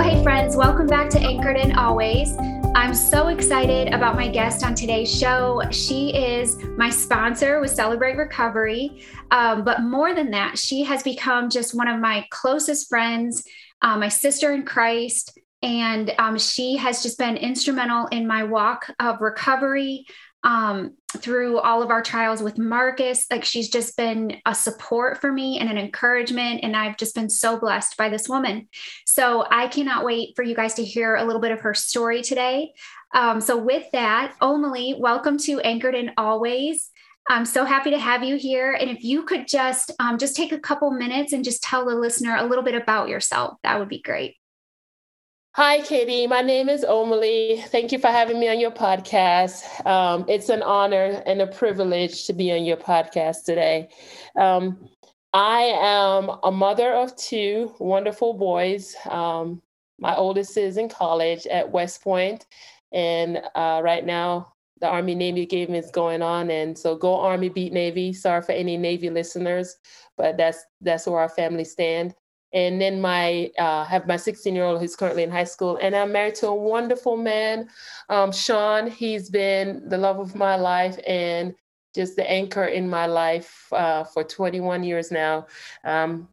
Well, hey, friends, welcome back to Anchored in Always. I'm so excited about my guest on today's show. She is my sponsor with Celebrate Recovery. Um, but more than that, she has become just one of my closest friends, uh, my sister in Christ. And um, she has just been instrumental in my walk of recovery, um, through all of our trials with Marcus. Like she's just been a support for me and an encouragement. And I've just been so blessed by this woman. So I cannot wait for you guys to hear a little bit of her story today. Um, so with that, Omalie, welcome to Anchored in Always. I'm so happy to have you here. And if you could just um, just take a couple minutes and just tell the listener a little bit about yourself, that would be great. Hi, Katie. My name is Omalie. Thank you for having me on your podcast. Um, it's an honor and a privilege to be on your podcast today. Um, I am a mother of two wonderful boys. Um, my oldest is in college at West Point, and uh, right now the Army Navy game is going on, and so go Army, beat Navy. Sorry for any Navy listeners, but that's that's where our family stand and then my uh, have my 16 year old who's currently in high school and i'm married to a wonderful man. Um, sean he's been the love of my life and just the anchor in my life uh, for 21 years now. Um,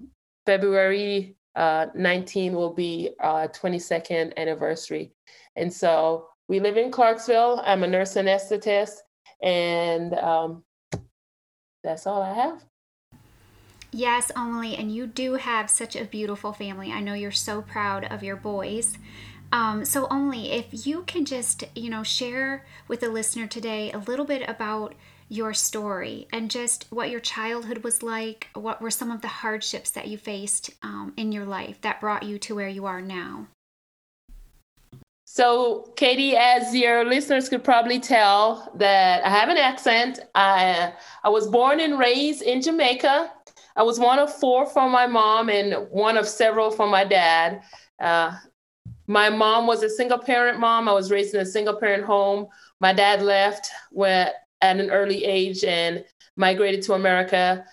february uh, 19 will be our 22nd anniversary. And so we live in clarksville. I'm a nurse anesthetist and um, that's all i have Yes, Emily, and you do have such a beautiful family. I know you're so proud of your boys. Um, so, only if you can just, you know, share with the listener today a little bit about your story and just what your childhood was like. What were some of the hardships that you faced um, in your life that brought you to where you are now? So, Katie, as your listeners could probably tell, that I have an accent. I I was born and raised in Jamaica. I was one of four from my mom and one of several from my dad. Uh, my mom was a single parent mom. I was raised in a single parent home. My dad left when, at an early age and migrated to America.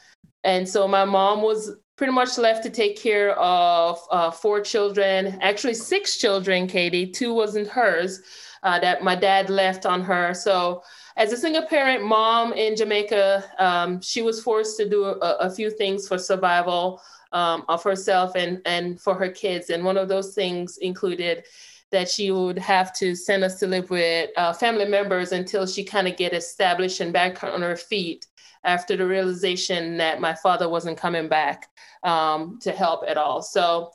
And so my mom was pretty much left to take care of uh, four children, actually six children, Katie. Two wasn't hers uh, that my dad left on her. So as a single parent mom in Jamaica, um, she was forced to do a, a few things for survival um, of herself and, and for her kids. And one of those things included that she would have to send us to live with uh, family members until she kind of get established and back on her feet after the realization that my father wasn't coming back um, to help at all. So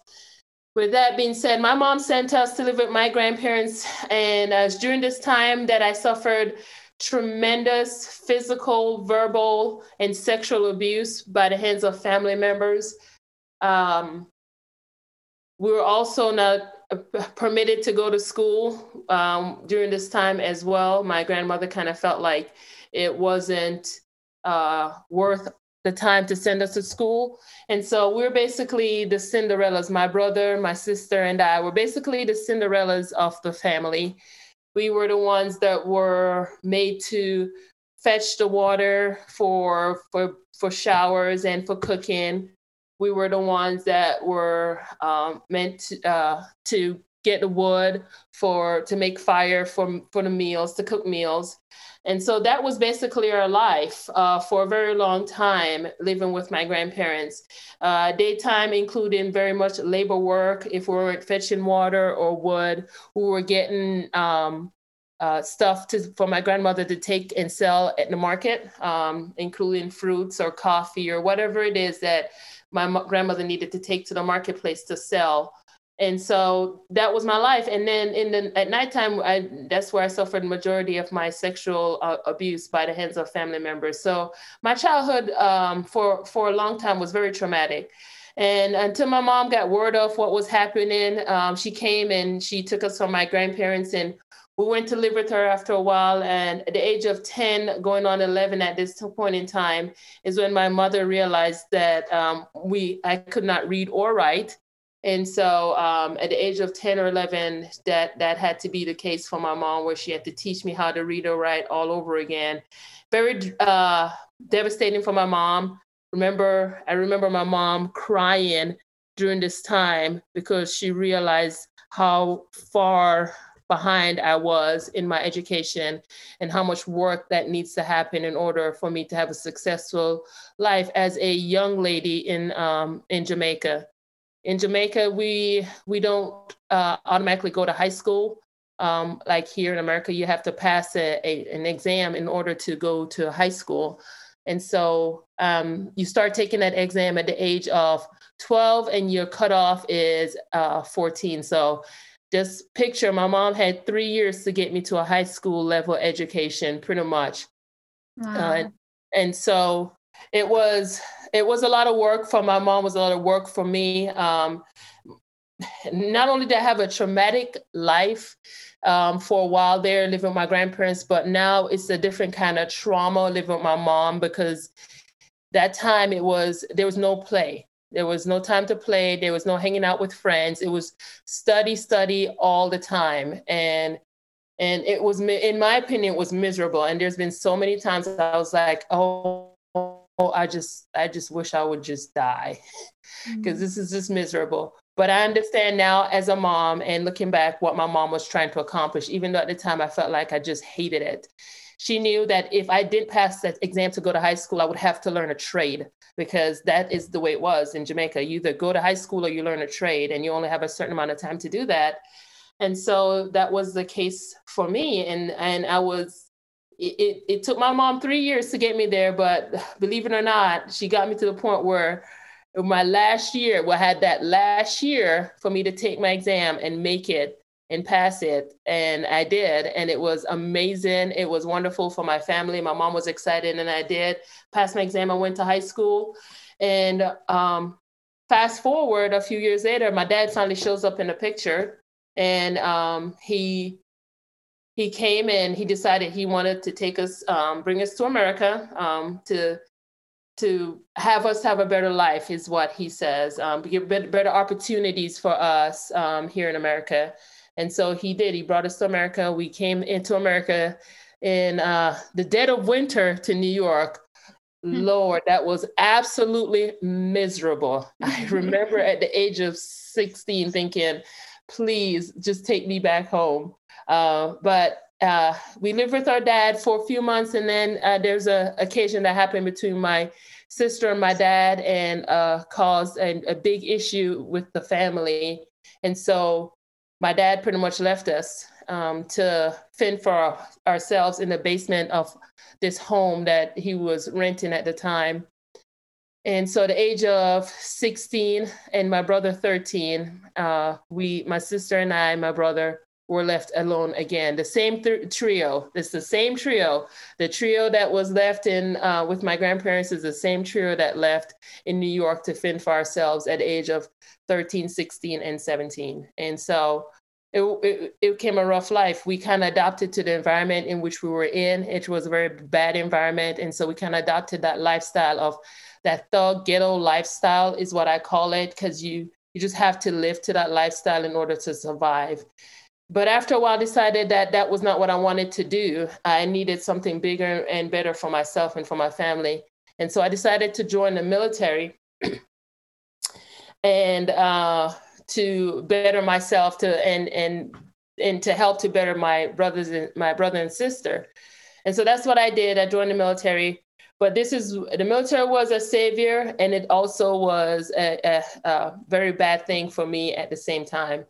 with that being said, my mom sent us to live with my grandparents. And uh, during this time that I suffered tremendous physical, verbal, and sexual abuse by the hands of family members. Um, we were also not uh, permitted to go to school um, during this time as well. My grandmother kind of felt like it wasn't uh, worth the time to send us to school. And so we're basically the Cinderellas. My brother, my sister, and I were basically the Cinderellas of the family we were the ones that were made to fetch the water for for for showers and for cooking. We were the ones that were um, meant to, uh, to get the wood for to make fire for for the meals to cook meals. And so that was basically our life uh, for a very long time living with my grandparents. Uh, daytime including very much labor work. If we were fetching water or wood we were getting um, uh, stuff to, for my grandmother to take and sell at the market um, including fruits or coffee or whatever it is that my grandmother needed to take to the marketplace to sell and so that was my life. And then in the at nighttime I, that's where i suffered majority of my sexual uh, abuse by the hands of family members. So my childhood um, for for a long time was very traumatic. And until my mom got word of what was happening um, she came and she took us from my grandparents and we went to live with her after a while. And at the age of 10 going on 11 at this point in time is when my mother realized that um, we i could not read or write and so um, at the age of 10 or 11, that, that had to be the case for my mom, where she had to teach me how to read or write all over again. Very uh, devastating for my mom. Remember, I remember my mom crying during this time because she realized how far behind I was in my education and how much work that needs to happen in order for me to have a successful life as a young lady in um, in Jamaica in Jamaica, we we don't uh, automatically go to high school. Um, like here in America, you have to pass a, a, an exam in order to go to high school. And so um, you start taking that exam at the age of 12, and your cutoff is uh, 14. So just picture my mom had three years to get me to a high school level education, pretty much. Wow. Uh, and, and so it was it was a lot of work for my mom was a lot of work for me. Um, not only did i have a traumatic life um, for a while there living with my grandparents but now it's a different kind of trauma living with my mom because that time it was there was no play. There was no time to play. There was no hanging out with friends. It was study study all the time. And and it was in my opinion it was miserable. And there's been so many times i was like oh oh, I just, I just wish I would just die because mm-hmm. this is just miserable. But I understand now as a mom and looking back what my mom was trying to accomplish, even though at the time I felt like I just hated it. She knew that if I didn't pass that exam to go to high school, I would have to learn a trade because that is the way it was in Jamaica. You either go to high school or you learn a trade, and you only have a certain amount of time to do that. And so that was the case for me. And and I was it, it, took my mom three years to get me there, but believe it or not, she got me to the point where my last year, well, I had that last year for me to take my exam and make it and pass it. And I did. And it was amazing. It was wonderful for my family. My mom was excited, and I did pass my exam. I went to high school. And um, fast forward a few years later, my dad finally shows up in the picture. And um, he he came and he decided he wanted to take us, um, bring us to America um, to to have us have a better life is what he says. Um, give better opportunities for us um, here in America, and so he did. He brought us to America. We came into America in uh, the dead of winter to New York. Hmm. Lord, that was absolutely miserable. I remember at the age of 16 thinking, please just take me back home. Uh, but uh, we lived with our dad for a few months, and then uh, there's a occasion that happened between my sister and my dad, and uh, caused a, a, big issue with the family. And so my dad pretty much left us um, to fend for our, ourselves in the basement of this home that he was renting at the time. And so, at the age of 16 and my brother 13, uh, we, my sister and I, my brother, were left alone again. The same th- trio. It's the same trio. The trio that was left in uh, with my grandparents is the same trio that left in New York to fend for ourselves at age of 13, 16, and 17. And so it, it, it became a rough life. We kind of adapted to the environment in which we were in. It was a very bad environment. And so we kind of adopted that lifestyle of that thug ghetto lifestyle is what I call it, because you you just have to live to that lifestyle in order to survive but after a while decided that that was not what i wanted to do. I needed something bigger and better for myself and for my family. And so i decided to join the military and uh, to better myself to and and and to help to better my brothers and my brother and sister. And so that's what i did. I joined the military. But this is the military was a savior and it also was a, a, a very bad thing for me at the same time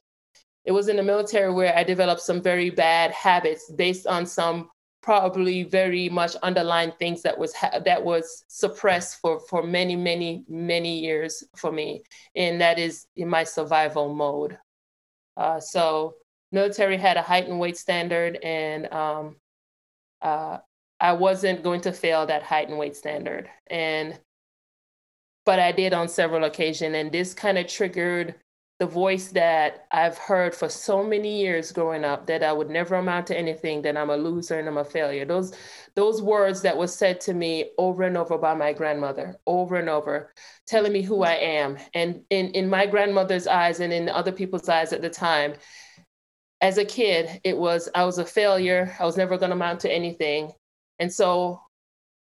it was in the military where I developed some very bad habits based on some probably very much underlying things that was ha- that was suppressed for for many many many years for me and that is in my survival mode Uh, so military had a height and weight standard, and um, uh, I wasn't going to fail that height and weight standard. And but I did on several occasions, and this kind of triggered the voice that I've heard for so many years growing up that I would never amount to anything, that I'm a loser and I'm a failure. Those those words that was said to me over and over by my grandmother, over and over, telling me who I am. And in, in my grandmother's eyes and in other people's eyes at the time, as a kid, it was I was a failure. I was never gonna amount to anything. And so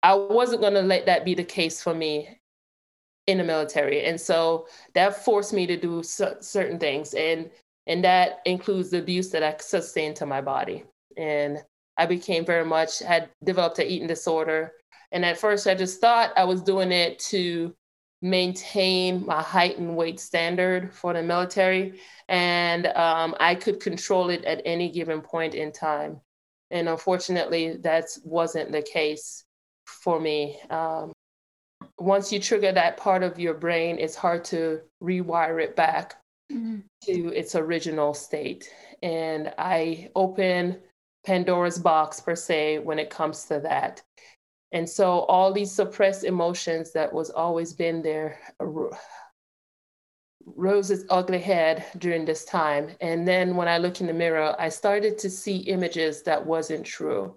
I wasn't gonna let that be the case for me in the military. And so that forced me to do certain things. And and that includes the abuse that i sustained to my body. And i became very much had developed an eating disorder. And at first i just thought i was doing it to maintain my height and weight standard for the military. And um, i could control it at any given point in time. And unfortunately that wasn't the case for me. Um, once you trigger that part of your brain, it's hard to rewire it back mm-hmm. to its original state. And I open Pandora's box, per se, when it comes to that. And so all these suppressed emotions that was always been there rose its ugly head during this time. And then when I look in the mirror, I started to see images that wasn't true.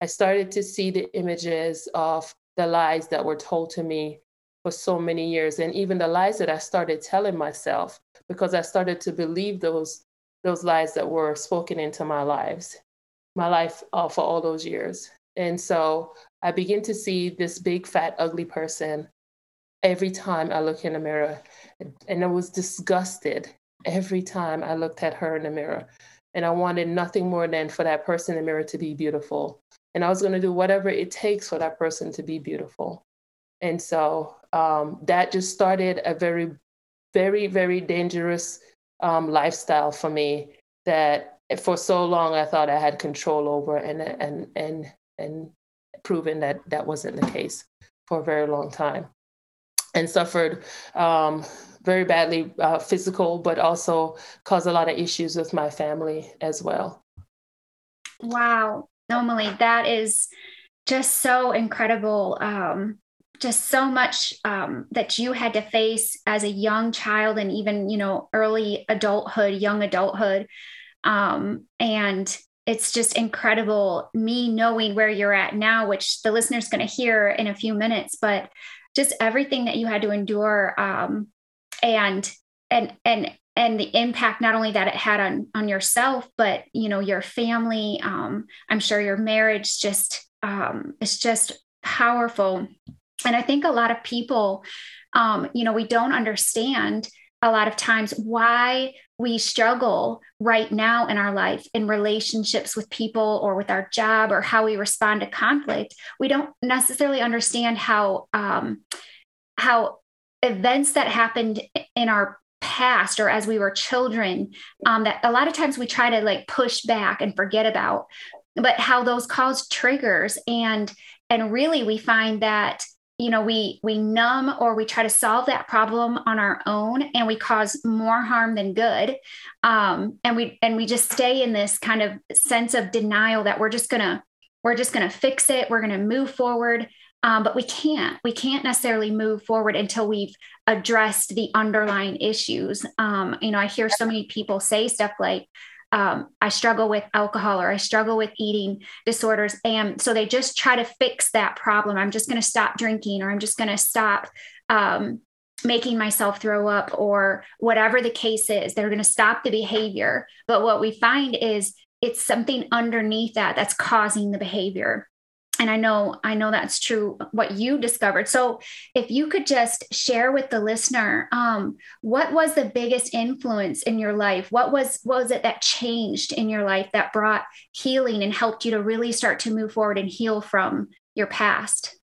I started to see the images of the lies that were told to me for so many years and even the lies that I started telling myself because I started to believe those those lies that were spoken into my lives my life uh, for all those years. And so I begin to see this big fat ugly person every time I look in the mirror and I was disgusted every time I looked at her in the mirror. And I wanted nothing more than for that person in the mirror to be beautiful and I was going to do whatever it takes for that person to be beautiful. And so um, that just started a very, very, very dangerous um, lifestyle for me that for so long I thought I had control over, and and and and proven that that wasn't the case for a very long time, and suffered um, very badly uh, physical, but also caused a lot of issues with my family as well. Wow. Normally, that is just so incredible. Um, just so much um, that you had to face as a young child and even, you know, early adulthood, young adulthood. Um, and it's just incredible me knowing where you're at now, which the listener's going to hear in a few minutes, but just everything that you had to endure um, and and and and the impact not only that it had on on yourself but you know your family um, i'm sure your marriage just um, it's just powerful. And i think a lot of people um, you know we don't understand a lot of times why we struggle right now in our life in relationships with people or with our job or how we respond to conflict. We don't necessarily understand how um, how events that happened in our past or as we were children um, that a lot of times we try to like push back and forget about but how those cause triggers. And and really we find that you know we we numb or we try to solve that problem on our own and we cause more harm than good. Um, and we and we just stay in this kind of sense of denial that we're just gonna we're just gonna fix it. We're gonna move forward um, but we can't we can't necessarily move forward until we've addressed the underlying issues. Um, you know i hear so many people say stuff like um, i struggle with alcohol or i struggle with eating disorders and so they just try to fix that problem. I'm just going to stop drinking or i'm just going to stop um, making myself throw up or whatever the case is they're going to stop the behavior. But what we find is it's something underneath that that's causing the behavior and i know i know that's true what you discovered. So if you could just share with the listener um, what was the biggest influence in your life? What was what was it that changed in your life that brought healing and helped you to really start to move forward and heal from your past?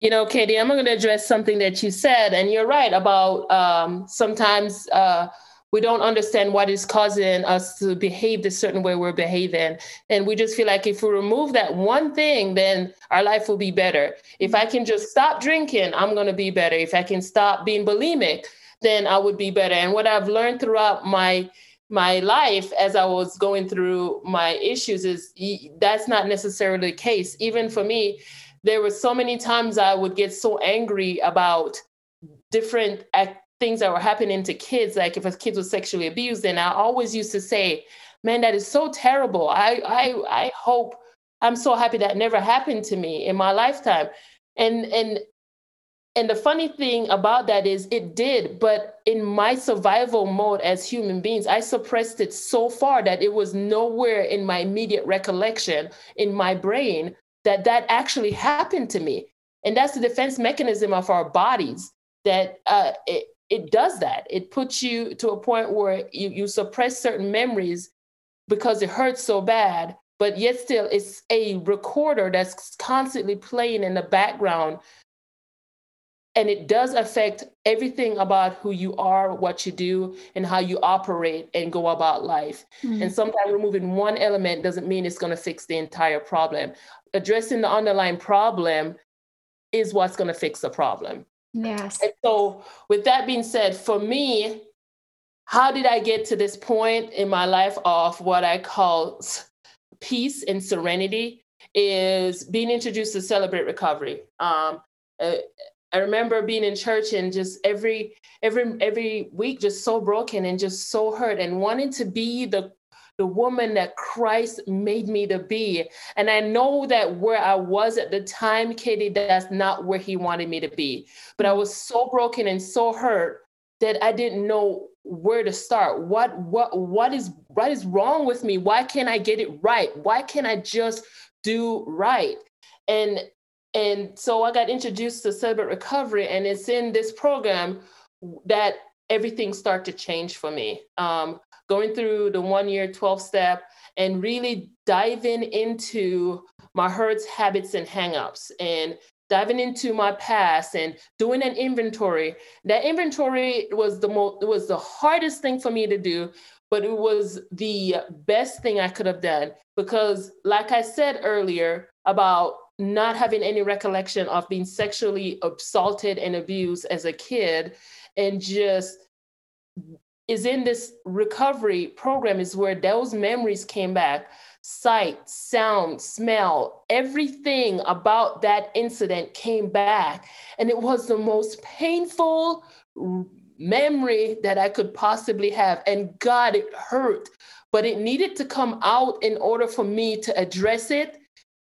You know katie i'm going to address something that you said and you're right about um, sometimes uh, we don't understand what is causing us to behave the certain way we're behaving. And we just feel like if we remove that one thing then our life will be better. If i can just stop drinking i'm going to be better. If i can stop being bulimic then i would be better. And what i've learned throughout my my life as I was going through my issues is that's not necessarily the case. Even for me, there were so many times I would get so angry about different things that were happening to kids, like if a kid was sexually abused, and I always used to say, "Man, that is so terrible. I I I hope I'm so happy that never happened to me in my lifetime." And and and the funny thing about that is it did, but in my survival mode as human beings, I suppressed it so far that it was nowhere in my immediate recollection in my brain that that actually happened to me. And that's the defense mechanism of our bodies that uh, it, it does that. It puts you to a point where you, you suppress certain memories because it hurts so bad, but yet still it's a recorder that's constantly playing in the background and it does affect everything about who you are, what you do, and how you operate and go about life. Mm-hmm. And sometimes removing one element doesn't mean it's going to fix the entire problem. Addressing the underlying problem is what's going to fix the problem. Yes. And so, with that being said, for me, how did I get to this point in my life of what I call peace and serenity? Is being introduced to celebrate recovery. Um, uh, I remember being in church and just every every every week just so broken and just so hurt and wanting to be the the woman that Christ made me to be. And I know that where I was at the time, Katie, that's not where he wanted me to be. But I was so broken and so hurt that I didn't know where to start. What what what is what is wrong with me? Why can't I get it right? Why can't I just do right? And and so I got introduced to Celebrate Recovery, and it's in this program that everything started to change for me. Um, going through the one year 12 step and really diving into my hurts, habits, and hangups, and diving into my past and doing an inventory. That inventory was the most was the hardest thing for me to do, but it was the best thing I could have done because, like I said earlier about not having any recollection of being sexually assaulted and abused as a kid and just is in this recovery program is where those memories came back. Sight sound smell everything about that incident came back. And it was the most painful memory that i could possibly have. And god it hurt but it needed to come out in order for me to address it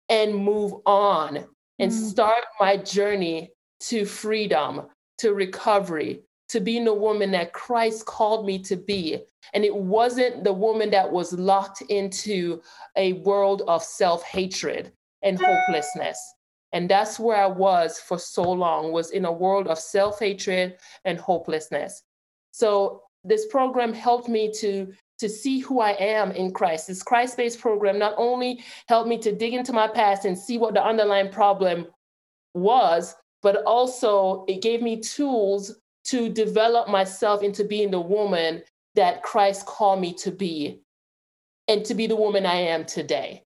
and move on and mm. start my journey to freedom, to recovery, to being the woman that Christ called me to be. And it wasn't the woman that was locked into a world of self hatred and hopelessness. And that's where I was for so long, was in a world of self hatred and hopelessness. So this program helped me to to see who I am in Christ. This Christ based program not only helped me to dig into my past and see what the underlying problem was, but also it gave me tools to develop myself into being the woman that Christ called me to be and to be the woman I am today.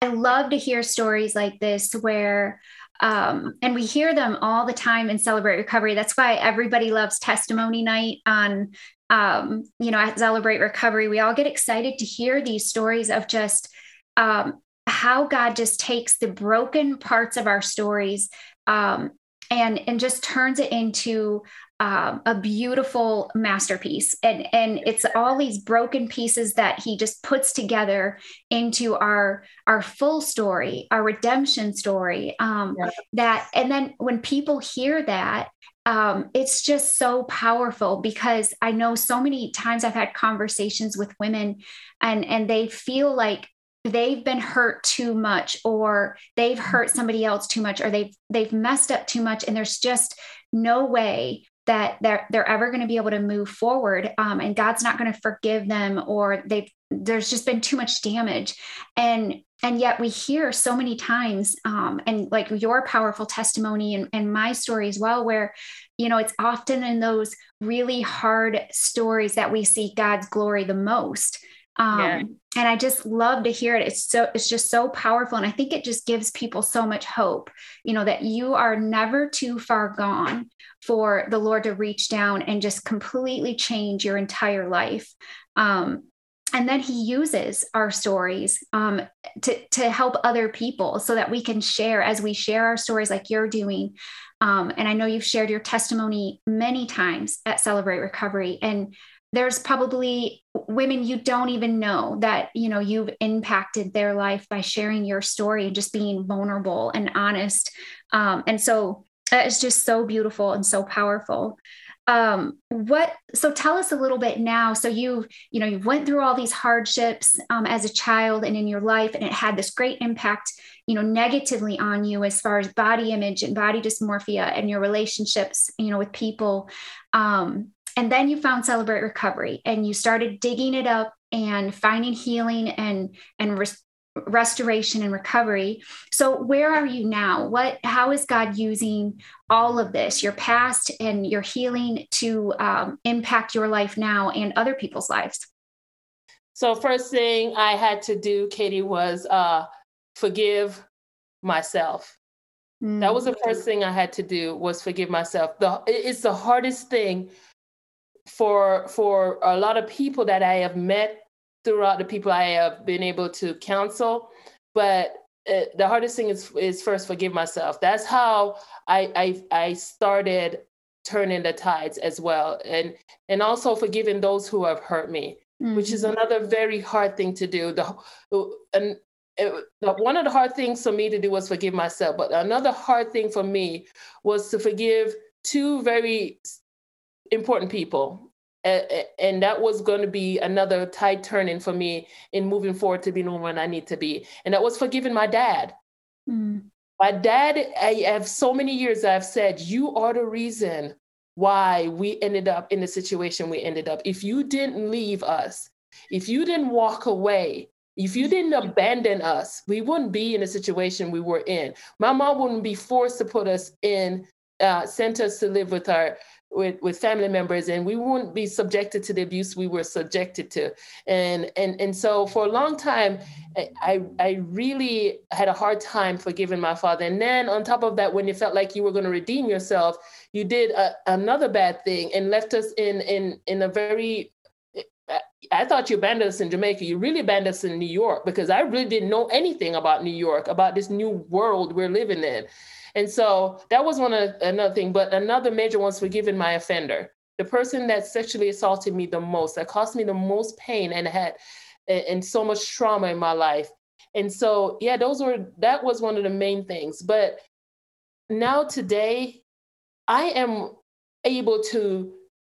I love to hear stories like this where um, and we hear them all the time in Celebrate Recovery. That's why everybody loves testimony night on um, you know, at Celebrate Recovery, we all get excited to hear these stories of just um, how God just takes the broken parts of our stories um, and and just turns it into um, a beautiful masterpiece. And and it's all these broken pieces that He just puts together into our our full story, our redemption story. Um, yeah. That and then when people hear that um, it's just so powerful because I know so many times I've had conversations with women and and they feel like they've been hurt too much or they've mm-hmm. hurt somebody else too much or they've they've messed up too much. And there's just no way that they're they're ever going to be able to move forward um, and god's not going to forgive them or they there's just been too much damage. And and yet we hear so many times um, and like your powerful testimony and, and my story as well where you know it's often in those really hard stories that we see god's glory the most Um, yeah. and I just love to hear it. It's so, it's just so powerful. And I think it just gives people so much hope, you know, that you are never too far gone for the Lord to reach down and just completely change your entire life. Um, and then he uses our stories um, to, to help other people so that we can share as we share our stories like you're doing um, and i know you've shared your testimony many times at celebrate recovery and there's probably women you don't even know that you know you've impacted their life by sharing your story and just being vulnerable and honest. Um, and so that is just so beautiful and so powerful. Um, what so tell us a little bit now. So you've you know you went through all these hardships um, as a child and in your life and it had this great impact you know negatively on you as far as body image and body dysmorphia and your relationships you know with people. Um, and then you found celebrate recovery and you started digging it up and finding healing and and res- restoration and recovery. So where are you now? What how is god using all of this your past and your healing to um, impact your life now and other people's lives? So first thing i had to do katie was uh, forgive myself. Mm. that was the first thing i had to do was forgive myself. The it's the hardest thing for for a lot of people that I have met throughout the people I have been able to counsel, but uh, the hardest thing is is first forgive myself. That's how I I, I started turning the tides as well, and and also forgiving those who have hurt me, mm-hmm. which is mm-hmm. another very hard thing to do. The and it, one of the hard things for me to do was forgive myself, but another hard thing for me was to forgive two very important people. And that was going to be another tide turning for me in moving forward to being the woman I need to be. And that was forgiving my dad. Mm. My dad, I have so many years I've said, You are the reason why we ended up in the situation we ended up. If you didn't leave us, if you didn't walk away, if you didn't abandon us, we wouldn't be in the situation we were in. My mom wouldn't be forced to put us in, uh, sent us to live with our with, with family members and we wouldn't be subjected to the abuse we were subjected to and and and so for a long time i i really had a hard time forgiving my father and then on top of that when you felt like you were going to redeem yourself you did a, another bad thing and left us in in in a very I thought you abandoned us in Jamaica. You really abandoned us in New York because I really didn't know anything about New York, about this new world we're living in. And so that was one of another thing. But another major one was forgiving my offender, the person that sexually assaulted me the most, that caused me the most pain and had and so much trauma in my life. And so yeah, those were that was one of the main things. But now today, I am able to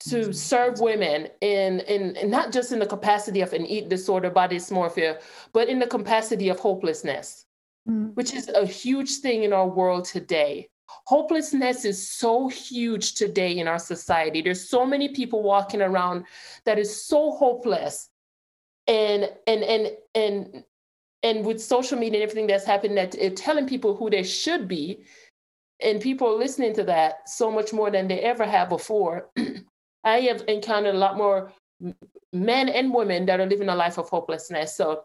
to serve women in, in, in not just in the capacity of an eating disorder, body dysmorphia, but in the capacity of hopelessness mm. which is a huge thing in our world today. Hopelessness is so huge today in our society. There's so many people walking around that is so hopeless. And and and and and with social media and everything that's happened that it, telling people who they should be and people are listening to that so much more than they ever have before i have encountered a lot more men and women that are living a life of hopelessness so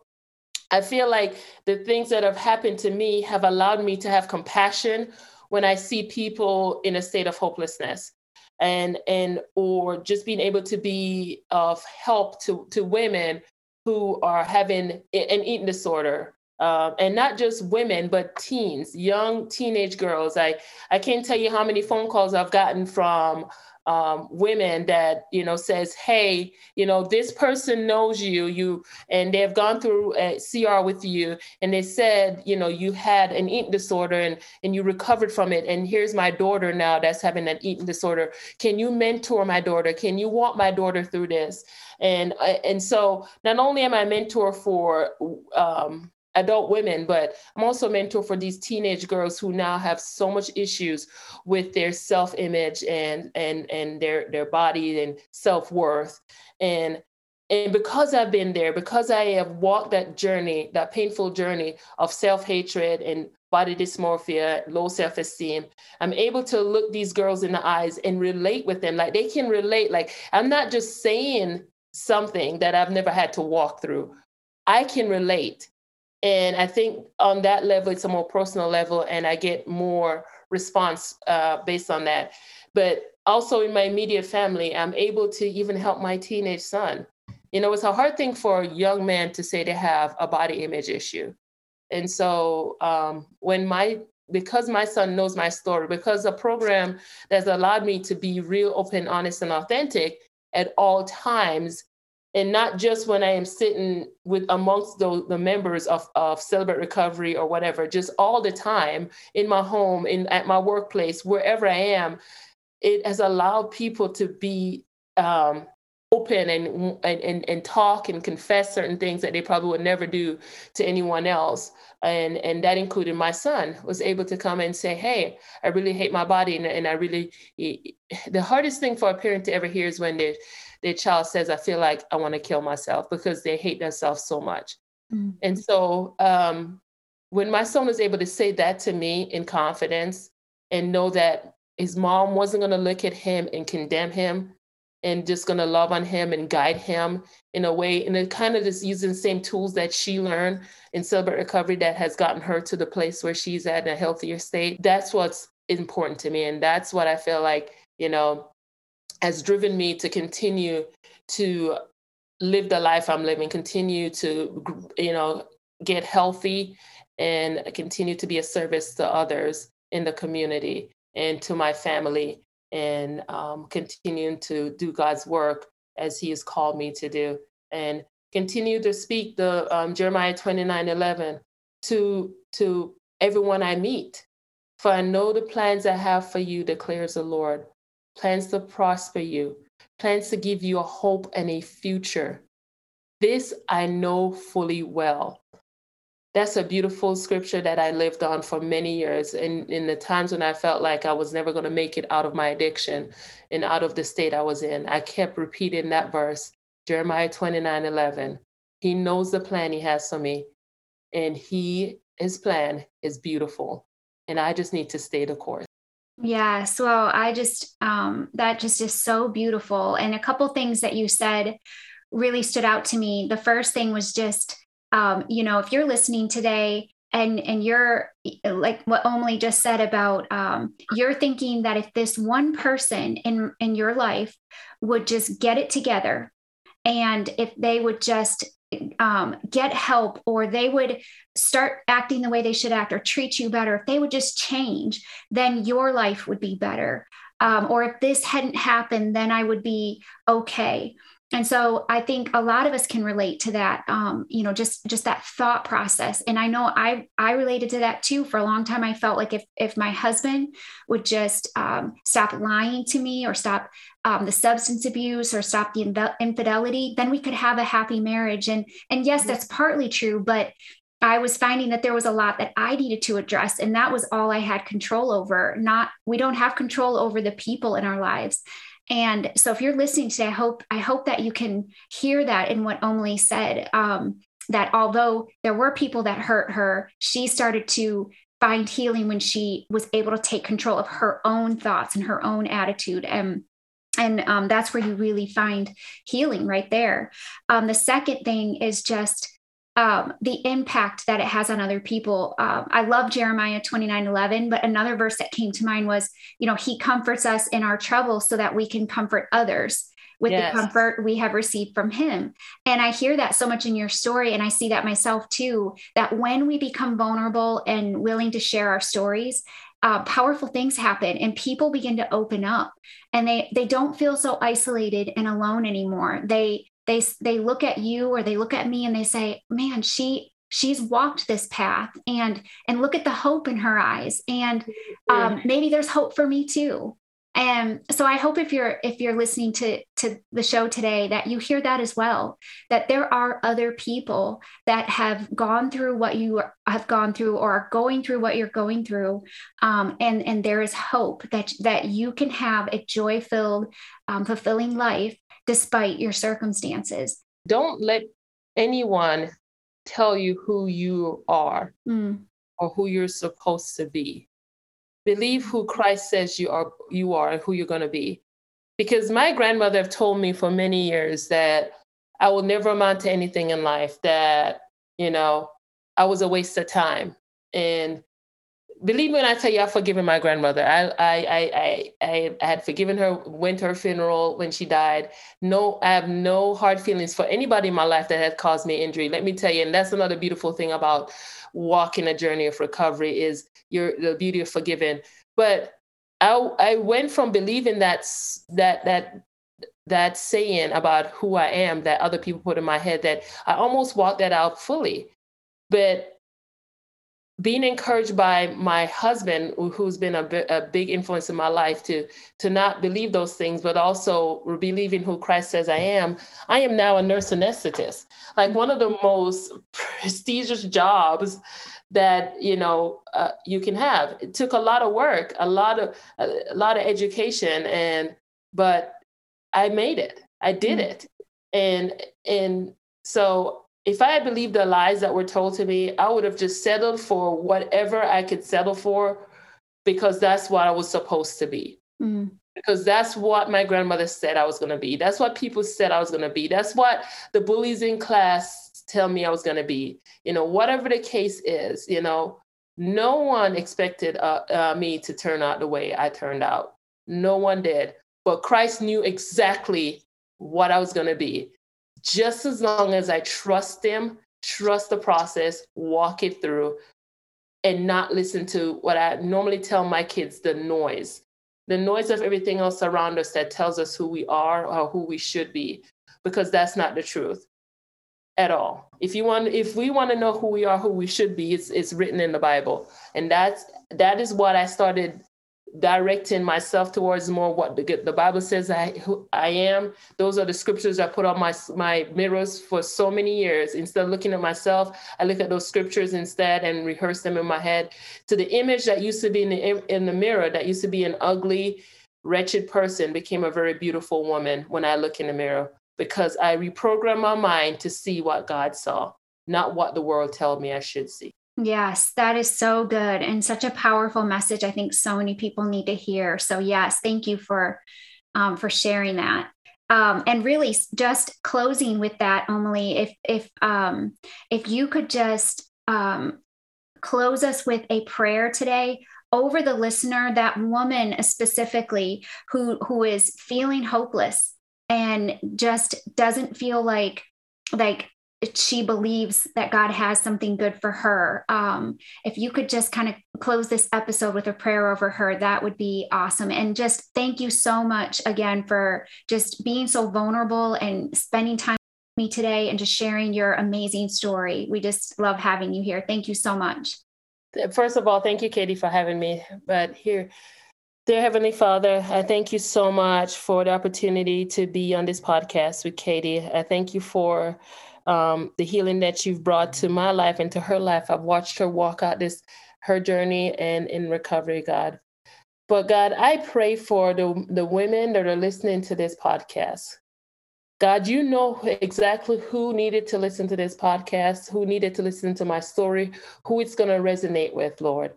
I feel like the things that have happened to me have allowed me to have compassion when I see people in a state of hopelessness and and or just being able to be of help to to women who are having an eating disorder um, and not just women but teens young teenage girls. I i can't tell you how many phone calls i've gotten from um, women that you know says hey you know this person knows you you and they've gone through a cr with you and they said you know you had an eating disorder and and you recovered from it and here's my daughter now that's having an eating disorder. Can you mentor my daughter? Can you walk my daughter through this? And uh, and so not only am i a mentor for um, adult women, but I'm also a mentor for these teenage girls who now have so much issues with their self-image and and and their their body and self-worth. And and because I've been there, because I have walked that journey, that painful journey of self-hatred and body dysmorphia, low self-esteem, I'm able to look these girls in the eyes and relate with them. Like they can relate. Like I'm not just saying something that I've never had to walk through, I can relate. And I think on that level, it's a more personal level, and I get more response uh, based on that. But also in my immediate family, I'm able to even help my teenage son. You know, it's a hard thing for a young man to say they have a body image issue. And so um, when my because my son knows my story, because a program that's allowed me to be real, open, honest, and authentic at all times, and not just when I am sitting with amongst the, the members of, of Celebrate Recovery or whatever, just all the time in my home, in at my workplace, wherever I am, it has allowed people to be um, open and, and and talk and confess certain things that they probably would never do to anyone else. And and that included my son was able to come and say hey i really hate my body and, and i really the hardest thing for a parent to ever hear is when their their child says i feel like i want to kill myself because they hate themselves so much mm-hmm. and so um, when my son was able to say that to me in confidence and know that his mom wasn't going to look at him and condemn him and just going to love on him and guide him in a way and it kind of just using the same tools that she learned in celebrate recovery that has gotten her to the place where she's at in a healthier state that's what's important to me and that's what i feel like you know has driven me to continue to live the life i'm living continue to you know get healthy and continue to be a service to others in the community and to my family and um, continuing to do God's work as He has called me to do, and continue to speak the um, Jeremiah 29 11 to, to everyone I meet. For I know the plans I have for you, declares the Lord plans to prosper you, plans to give you a hope and a future. This I know fully well that's a beautiful scripture that I lived on for many years. And in the times when I felt like I was never going to make it out of my addiction and out of the state I was in, I kept repeating that verse, Jeremiah 29 11. He knows the plan he has for me, and he his plan is beautiful. And I just need to stay the course. Yes. Well, I just, um, that just is so beautiful. And a couple things that you said really stood out to me. The first thing was just, um, you know, if you're listening today and and you're like what Omalie just said about um, you're thinking that if this one person in in your life would just get it together, and if they would just um, get help or they would start acting the way they should act or treat you better, if they would just change, then your life would be better. Um, or if this hadn't happened, then I would be okay and so i think a lot of us can relate to that um, you know just just that thought process and i know i i related to that too for a long time i felt like if if my husband would just um, stop lying to me or stop um, the substance abuse or stop the infidelity then we could have a happy marriage and and yes that's partly true but I was finding that there was a lot that I needed to address, and that was all I had control over. Not, we don't have control over the people in our lives. And so if you're listening today, I hope I hope that you can hear that in what Omalie said. Um, that although there were people that hurt her, she started to find healing when she was able to take control of her own thoughts and her own attitude. And and um, that's where you really find healing right there. Um, the second thing is just um, the impact that it has on other people. Um, I love Jeremiah 29 11, but another verse that came to mind was, you know, he comforts us in our trouble so that we can comfort others with yes. the comfort we have received from him. And I hear that so much in your story. And I see that myself too, that when we become vulnerable and willing to share our stories, uh, powerful things happen and people begin to open up and they they don't feel so isolated and alone anymore they they they look at you or they look at me and they say man she she's walked this path and and look at the hope in her eyes and um, maybe there's hope for me too. And so i hope if you're if you're listening to to the show today that you hear that as well that there are other people that have gone through what you have gone through or are going through what you're going through um, and and there is hope that that you can have a joy filled um, fulfilling life despite your circumstances. Don't let anyone tell you who you are mm. or who you're supposed to be. Believe who Christ says you are you are and who you're going to be. Because my grandmother told me for many years that I will never amount to anything in life, that, you know, I was a waste of time. And believe me when I tell you, I've forgiven my grandmother. I, I, I, I, I had forgiven her, went to her funeral when she died. No, I have no hard feelings for anybody in my life that had caused me injury. Let me tell you, and that's another beautiful thing about walking a journey of recovery is your the beauty of forgiving. But I, I went from believing that that that that saying about who I am that other people put in my head that I almost walked that out fully. But being encouraged by my husband who's been a, a big influence in my life to to not believe those things but also believing who christ says i am i am now a nurse anesthetist. Like one of the most prestigious jobs that you know uh, you can have. It took a lot of work a lot of a, lot of education and but i made it. I did mm-hmm. it. And and so if I had believed the lies that were told to me, I would have just settled for whatever I could settle for because that's what I was supposed to be. Mm-hmm. Because that's what my grandmother said I was going to be. That's what people said I was going to be. That's what the bullies in class tell me I was going to be. You know, whatever the case is, you know, no one expected uh, uh, me to turn out the way I turned out. No one did. But Christ knew exactly what I was going to be just as long as I trust them, trust the process, walk it through, and not listen to what I normally tell my kids the noise, the noise of everything else around us that tells us who we are or who we should be, because that's not the truth at all. If you want, if we want to know who we are, who we should be, it's it's written in the Bible, and that's that is what I started directing myself towards more what the, the Bible says I I am. Those are the scriptures I put on my my mirrors for so many years. Instead of looking at myself, I look at those scriptures instead and rehearse them in my head. To the image that used to be in the in the mirror, that used to be an ugly, wretched person, became a very beautiful woman when I look in the mirror because I reprogrammed my mind to see what God saw, not what the world told me I should see. Yes, that is so good and such a powerful message. I think so many people need to hear. So yes, thank you for um, for sharing that. Um, and really, just closing with that, Emily, if if um, if you could just um, close us with a prayer today over the listener, that woman specifically who who is feeling hopeless and just doesn't feel like like she believes that God has something good for her. Um, if you could just kind of close this episode with a prayer over her, that would be awesome. And just thank you so much again for just being so vulnerable and spending time with me today and just sharing your amazing story. We just love having you here. Thank you so much. First of all, thank you, Katie, for having me. But here, Dear Heavenly Father, I thank you so much for the opportunity to be on this podcast with Katie. I thank you for um, the healing that you've brought to my life and to her life. I've watched her walk out this her journey and in recovery, God. But God, I pray for the, the women that are listening to this podcast. God, you know exactly who needed to listen to this podcast, who needed to listen to my story, who it's going to resonate with, Lord.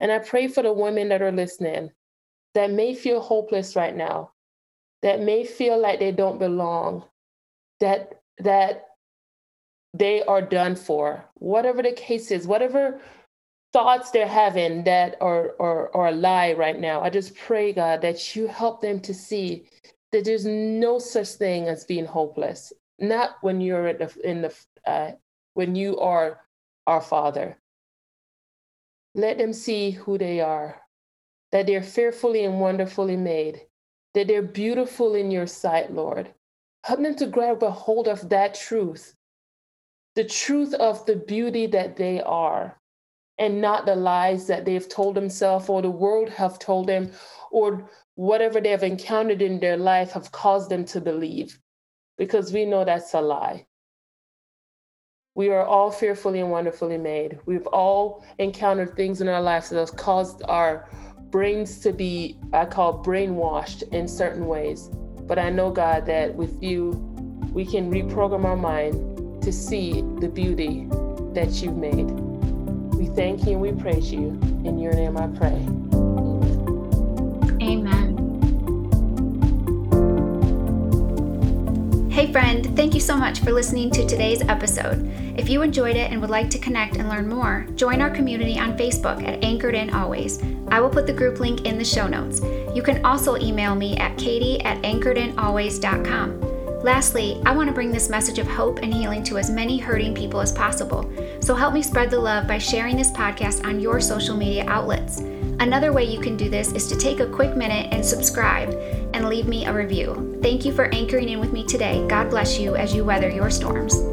And I pray for the women that are listening that may feel hopeless right now, that may feel like they don't belong, that that they are done for. Whatever the case is, whatever thoughts they're having that are, are, are a lie right now, I just pray, God, that you help them to see that there's no such thing as being hopeless. Not when you're in the, in the uh, when you are our Father. Let them see who they are, that they're fearfully and wonderfully made, that they're beautiful in your sight, Lord. Help them to grab a hold of that truth the truth of the beauty that they are and not the lies that they've told themselves or the world have told them or whatever they have encountered in their life have caused them to believe. Because we know that's a lie. We are all fearfully and wonderfully made. We've all encountered things in our lives that have caused our brains to be i call brainwashed in certain ways. But i know god that with you we can reprogram our mind to see the beauty that you've made. We thank you and we praise you. In your name I pray. Amen. Hey, friend, thank you so much for listening to today's episode. If you enjoyed it and would like to connect and learn more, join our community on Facebook at Anchored In Always. I will put the group link in the show notes. You can also email me at katie at anchoredinalways.com. Lastly, I want to bring this message of hope and healing to as many hurting people as possible. So help me spread the love by sharing this podcast on your social media outlets. Another way you can do this is to take a quick minute and subscribe and leave me a review. Thank you for anchoring in with me today. God bless you as you weather your storms.